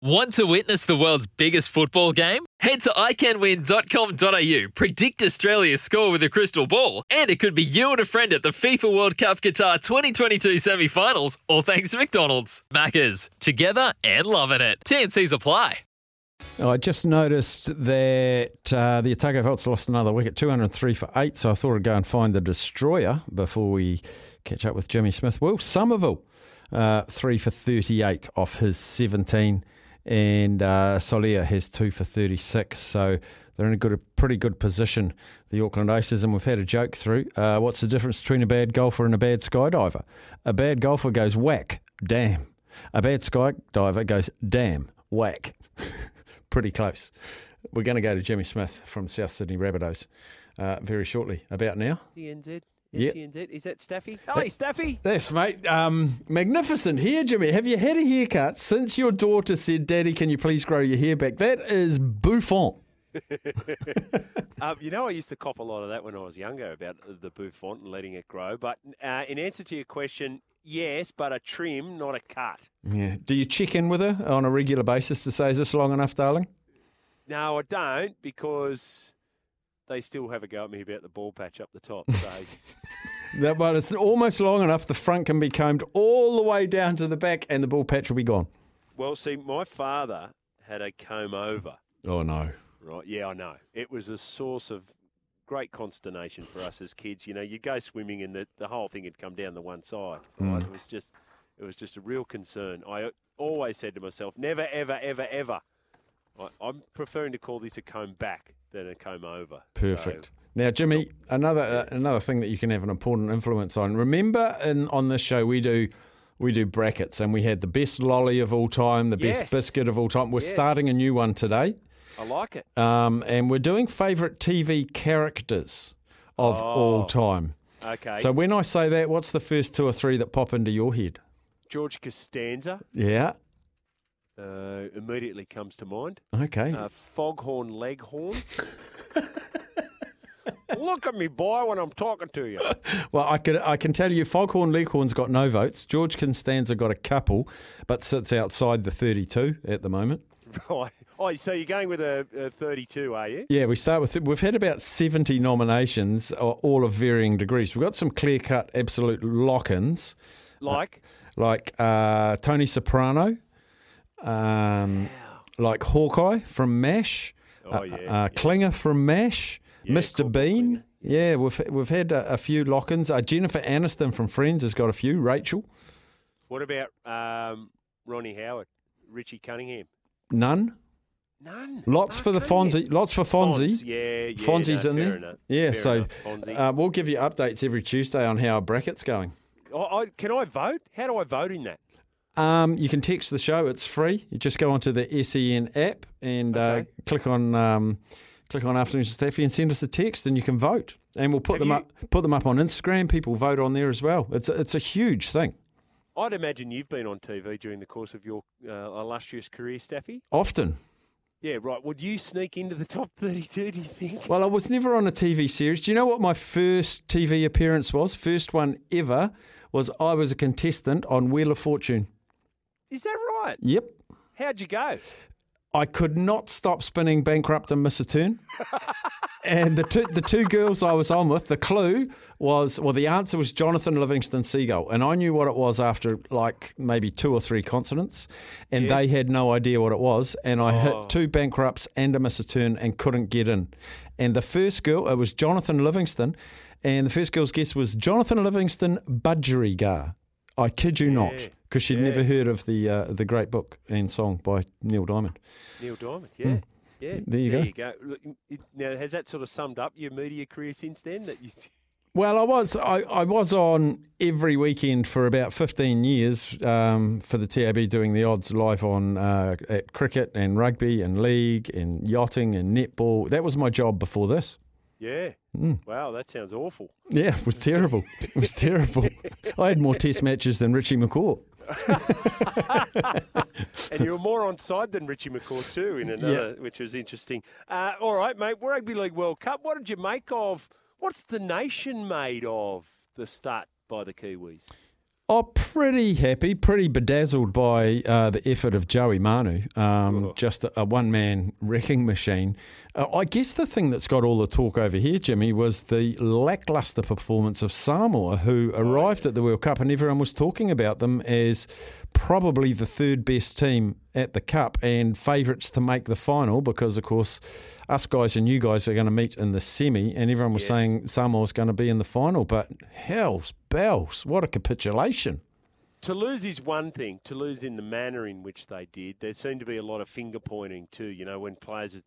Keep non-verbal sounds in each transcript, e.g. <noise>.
Want to witness the world's biggest football game? Head to iCanWin.com.au, predict Australia's score with a crystal ball, and it could be you and a friend at the FIFA World Cup Qatar 2022 semi finals, all thanks to McDonald's. Maccas, together and loving it. TNC's apply. I just noticed that uh, the Otago Volts lost another wicket, 203 for 8, so I thought I'd go and find the destroyer before we catch up with Jimmy Smith. Will Somerville, uh, 3 for 38 off his 17 and uh, Solia has two for 36. So they're in a good, a pretty good position, the Auckland Aces. And we've had a joke through. Uh, what's the difference between a bad golfer and a bad skydiver? A bad golfer goes whack, damn. A bad skydiver goes damn, whack. <laughs> pretty close. We're going to go to Jimmy Smith from South Sydney Rabbitohs uh, very shortly. About now. DNZ. Yep. SENZ. Is that Staffy? Hey, Staffy. Yes, mate. Um, magnificent hair, Jimmy. Have you had a haircut since your daughter said, Daddy, can you please grow your hair back? That is bouffant. <laughs> um, you know, I used to cop a lot of that when I was younger about the bouffant and letting it grow. But uh, in answer to your question, yes, but a trim, not a cut. Yeah. Do you check in with her on a regular basis to say, is this long enough, darling? No, I don't because they still have a go at me about the ball patch up the top. <laughs> So. that, well, it's almost long enough. The front can be combed all the way down to the back, and the ball patch will be gone. Well, see, my father had a comb over. Oh no! Right? Yeah, I know. It was a source of great consternation for us as kids. You know, you go swimming, and the the whole thing had come down the one side. Right? Mm. It was just, it was just a real concern. I always said to myself, never, ever, ever, ever. I, I'm preferring to call this a comb back than a comb over. Perfect. So, now, Jimmy, another uh, another thing that you can have an important influence on. Remember, in on this show we do we do brackets, and we had the best lolly of all time, the yes. best biscuit of all time. We're yes. starting a new one today. I like it. Um, and we're doing favourite TV characters of oh, all time. Okay. So when I say that, what's the first two or three that pop into your head? George Costanza. Yeah. Uh, immediately comes to mind. Okay. Uh, foghorn Leghorn. <laughs> Look at me, boy, when I'm talking to you. well, I can I can tell you, Foghorn Leghorn's got no votes. George Costanza got a couple, but sits outside the 32 at the moment. Right. <laughs> Oh, so you're going with a, a, 32, are you? Yeah, we start with. We've had about 70 nominations, all of varying degrees. We've got some clear cut, absolute lock ins. Like? Uh, like uh, Tony Soprano. Um, like Hawkeye from MASH. Oh, yeah. Uh, yeah. Klinger from MASH. Yeah, Mr. Bean. Yeah, we've we've had a, a few lock-ins. Uh, Jennifer Aniston from Friends has got a few. Rachel. What about um, Ronnie Howard, Richie Cunningham? None. None. Lots for the Fonzie. Lots for Fonzie. Fonz, yeah, yeah. Fonzie's no, in there. Enough. Yeah, fair so uh, we'll give you updates every Tuesday on how our bracket's going. I, can I vote? How do I vote in that? Um, you can text the show. It's free. You just go onto the SEN app and uh, okay. uh, click on um, click on Afternoons with Staffy and send us a text, and you can vote. And we'll put Have them you... up put them up on Instagram. People vote on there as well. It's a, it's a huge thing. I'd imagine you've been on TV during the course of your uh, illustrious career, Staffy. Often. Yeah, right. Would you sneak into the top 32, do you think? Well, I was never on a TV series. Do you know what my first TV appearance was? First one ever was I was a contestant on Wheel of Fortune. Is that right? Yep. How'd you go? I could not stop spinning bankrupt and miss a turn. and the two the two girls I was on with, the clue was well, the answer was Jonathan Livingston Seagull, and I knew what it was after like maybe two or three consonants, and yes. they had no idea what it was. And I oh. hit two bankrupts and a miss a turn and couldn't get in. And the first girl, it was Jonathan Livingston, and the first girl's guess was Jonathan Livingston Budgerigar. I kid you yeah. not because she'd yeah. never heard of the uh, the great book and song by Neil Diamond. Neil Diamond, yeah. Mm. Yeah, there you there go. You go. Now, has that sort of summed up your media career since then? That you <laughs> Well, I was I, I was on every weekend for about fifteen years um, for the TAB doing the odds live on uh, at cricket and rugby and league and yachting and netball. That was my job before this. Yeah. Mm. Wow, that sounds awful. Yeah, it was <laughs> terrible. it was terrible. <laughs> I had more test matches than Richie McCaw. <laughs> and you were more on side than Richie McCaw too in another, yeah. which was interesting. Uh, all right, mate. Rugby League World Cup. What did you make of? What's the nation made of the start by the Kiwis? Oh, pretty happy, pretty bedazzled by uh, the effort of Joey Manu. Um, just a, a one man wrecking machine. Uh, I guess the thing that's got all the talk over here, Jimmy, was the lackluster performance of Samoa, who arrived at the World Cup and everyone was talking about them as probably the third best team at the Cup and favourites to make the final because, of course, us guys and you guys are going to meet in the semi, and everyone was yes. saying Samoa's going to be in the final. But hell's bells, what a capitulation! To lose is one thing. To lose in the manner in which they did, there seemed to be a lot of finger pointing too. You know, when players,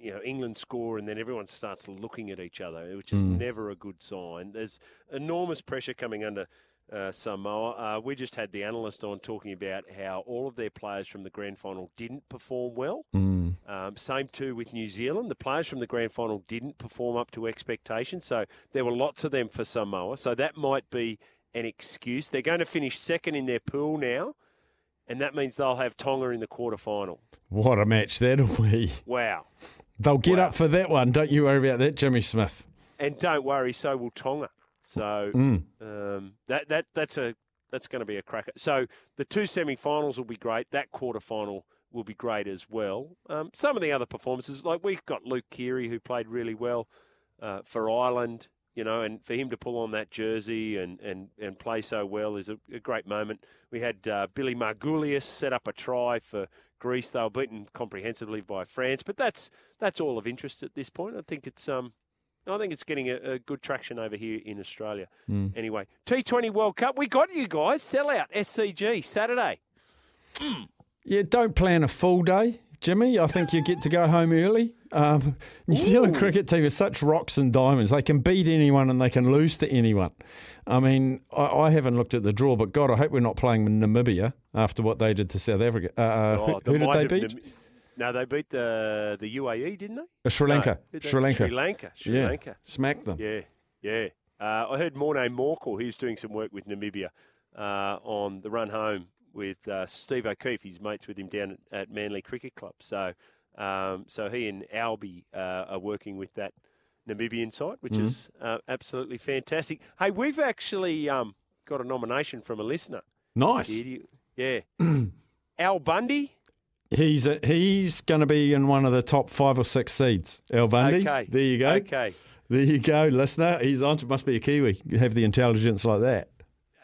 you know, England score and then everyone starts looking at each other, which is mm. never a good sign. There's enormous pressure coming under uh, Samoa. Uh, we just had the analyst on talking about how all of their players from the grand final didn't perform well. Mm. Um, same too with New Zealand. The players from the grand final didn't perform up to expectations. So there were lots of them for Samoa. So that might be an excuse. They're going to finish second in their pool now, and that means they'll have Tonga in the quarter final. What a match that'll <laughs> be. Wow. They'll get wow. up for that one. Don't you worry about that, Jimmy Smith. And don't worry, so will Tonga. So mm. um, that that that's a that's going to be a cracker. So the two semi-finals will be great. That quarter final will be great as well. Um, some of the other performances, like we've got Luke Keary who played really well uh, for Ireland, you know, and for him to pull on that jersey and, and, and play so well is a, a great moment. We had uh, Billy Magoulias set up a try for Greece. They were beaten comprehensively by France, but that's that's all of interest at this point. I think it's um I think it's getting a, a, good traction over here in Australia. Mm. Anyway, T20 World Cup, we got you guys. Sell out SCG Saturday. Mm. Yeah, don't plan a full day, Jimmy. I think you get to go home early. Um, <laughs> New Ooh. Zealand cricket team is such rocks and diamonds. They can beat anyone and they can lose to anyone. I mean, I, I haven't looked at the draw, but God, I hope we're not playing Namibia after what they did to South Africa. Uh, uh oh, who, who did they beat? Nam- no, they beat the the UAE, didn't they? Uh, Sri Lanka. No, Sri Lanka. Sri Lanka. Sri yeah. Lanka. Smacked them. Yeah, yeah. Uh, I heard Morne Morkel, who's doing some work with Namibia uh, on the run home with uh, Steve O'Keefe. He's mates with him down at, Manly Cricket Club. So, um, so he and Albie uh, are working with that Namibian side, which mm-hmm. is uh, absolutely fantastic. Hey, we've actually um, got a nomination from a listener. Nice. Yeah. <clears throat> Al Bundy He's a, he's going to be in one of the top five or six seeds. Al Bundy. Okay. There you go. Okay. There you go, listener. He's on. Must be a Kiwi. You have the intelligence like that.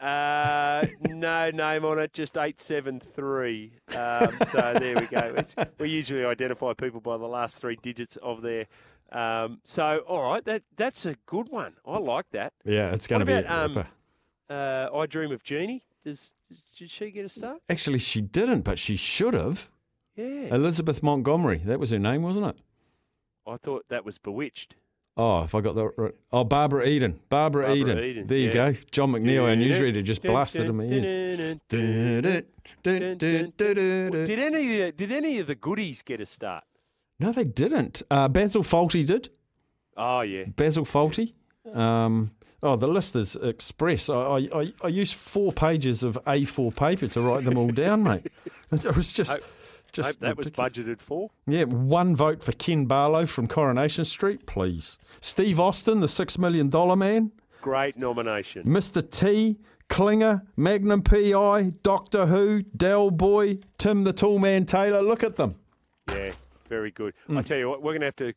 Uh, no name on it, just 873. Um, so there we go. It's, we usually identify people by the last three digits of their. Um, so, all right, that that's a good one. I like that. Yeah, it's going to be. Um, uh, I Dream of Jeannie. Does, did she get a start? Actually, she didn't, but she should have. Yeah. Elizabeth Montgomery. That was her name, wasn't it? I thought that was Bewitched. Oh, if I got that right. Oh, Barbara Eden. Barbara, Barbara Eden. Eden. There you go. John McNeil, our newsreader, just blasted him in. Did any, of the, did any of the goodies get a start? No, they didn't. Uh, Basil Fawlty did. Oh, yeah. Basil Fawlty. Um, oh, the list is express. I, I, I used four pages of A4 paper to write them all down, mate. It was just. Just that was budgeted for. Yeah, one vote for Ken Barlow from Coronation Street, please. Steve Austin, the six million dollar man. Great nomination. Mr. T, Klinger, Magnum PI, Doctor Who, Del Boy, Tim the Tall Toolman Taylor. Look at them. Yeah, very good. Mm. I tell you what, we're going to have to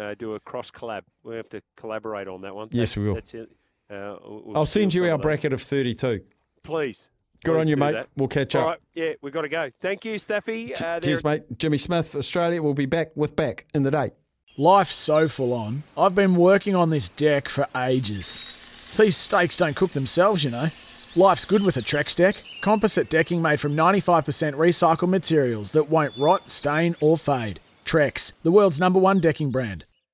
uh, do a cross collab. We have to collaborate on that one. Yes, that's, we will. That's it. Uh, we'll I'll send you our bracket of thirty-two. Please. Good on you, mate. That. We'll catch All up. Right. Yeah, we've got to go. Thank you, Staffy. Uh, Cheers, mate. Jimmy Smith, Australia. We'll be back with back in the day. Life's so full on. I've been working on this deck for ages. These steaks don't cook themselves, you know. Life's good with a Trex deck. Composite decking made from 95% recycled materials that won't rot, stain, or fade. Trex, the world's number one decking brand.